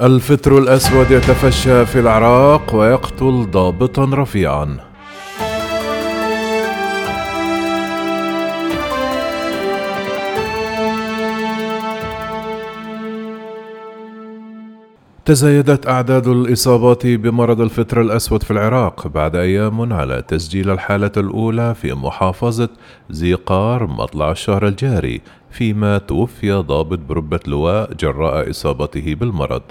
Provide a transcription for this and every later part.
الفطر الأسود يتفشى في العراق ويقتل ضابطا رفيعا. تزايدت أعداد الإصابات بمرض الفطر الأسود في العراق بعد أيام على تسجيل الحالة الأولى في محافظة زيقار مطلع الشهر الجاري فيما توفي ضابط بربة لواء جراء إصابته بالمرض.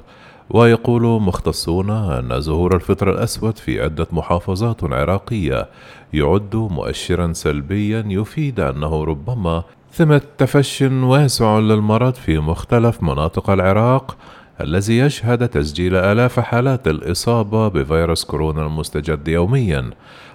ويقول مختصون أن ظهور الفطر الأسود في عدة محافظات عراقية يعد مؤشرا سلبيا يفيد أنه ربما ثمة تفش واسع للمرض في مختلف مناطق العراق الذي يشهد تسجيل آلاف حالات الإصابة بفيروس كورونا المستجد يوميا.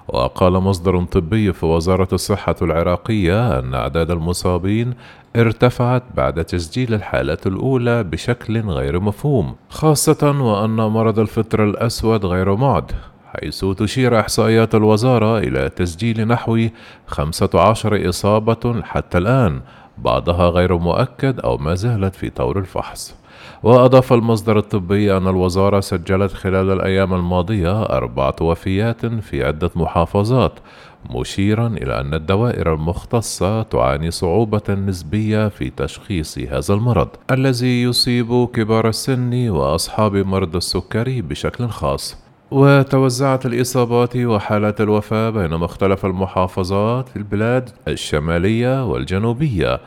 وقال مصدر طبي في وزارة الصحة العراقية أن أعداد المصابين ارتفعت بعد تسجيل الحالات الأولى بشكل غير مفهوم خاصة وأن مرض الفطر الأسود غير معد حيث تشير إحصائيات الوزارة إلى تسجيل نحو 15 إصابة حتى الآن بعضها غير مؤكد أو ما زالت في طور الفحص. وأضاف المصدر الطبي أن الوزارة سجلت خلال الأيام الماضية أربعة وفيات في عدة محافظات مشيرا إلى أن الدوائر المختصة تعاني صعوبة نسبية في تشخيص هذا المرض الذي يصيب كبار السن وأصحاب مرض السكري بشكل خاص. وتوزعت الإصابات وحالات الوفاة بين مختلف المحافظات في البلاد الشمالية والجنوبية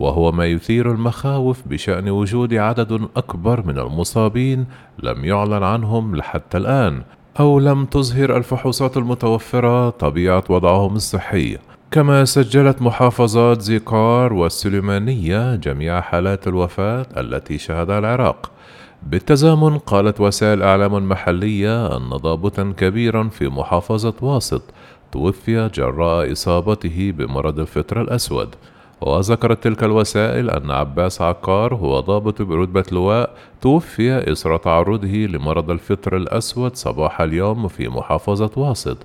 وهو ما يثير المخاوف بشأن وجود عدد أكبر من المصابين لم يعلن عنهم لحتى الآن أو لم تظهر الفحوصات المتوفرة طبيعة وضعهم الصحي. كما سجلت محافظات زيقار والسليمانية جميع حالات الوفاة التي شهدها العراق. بالتزامن قالت وسائل إعلام محلية أن ضابطا كبيرا في محافظة واسط توفي جراء إصابته بمرض الفطر الأسود. وذكرت تلك الوسائل أن عباس عقار هو ضابط برتبة لواء توفي إثر تعرضه لمرض الفطر الأسود صباح اليوم في محافظة واسط.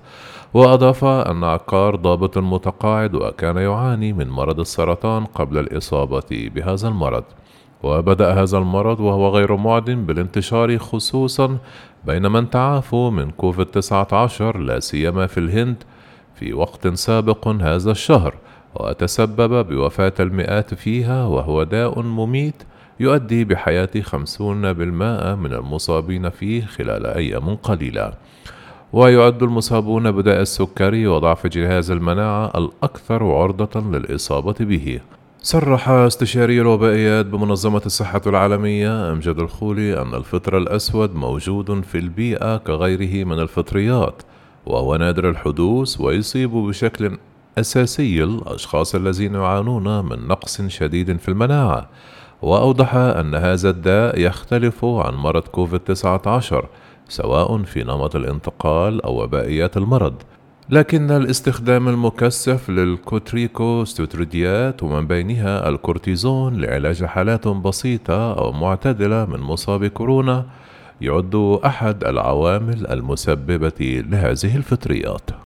وأضاف أن عقار ضابط متقاعد وكان يعاني من مرض السرطان قبل الإصابة بهذا المرض. وبدأ هذا المرض وهو غير معد بالانتشار خصوصا بين من تعافوا من كوفيد 19 لا سيما في الهند في وقت سابق هذا الشهر. وتسبب بوفاة المئات فيها وهو داء مميت يؤدي بحياة خمسون بالمائة من المصابين فيه خلال أيام قليلة. ويعد المصابون بداء السكري وضعف جهاز المناعة الأكثر عرضة للإصابة به. صرح استشاري الوبائيات بمنظمة الصحة العالمية أمجد الخولي أن الفطر الأسود موجود في البيئة كغيره من الفطريات وهو نادر الحدوث ويصيب بشكل أساسي الأشخاص الذين يعانون من نقص شديد في المناعة وأوضح أن هذا الداء يختلف عن مرض كوفيد 19 سواء في نمط الانتقال أو وبائيات المرض. لكن الاستخدام المكثف للكورتيكوستيرويدات ومن بينها الكورتيزون لعلاج حالات بسيطة أو معتدلة من مصاب كورونا يعد أحد العوامل المسببة لهذه الفطريات.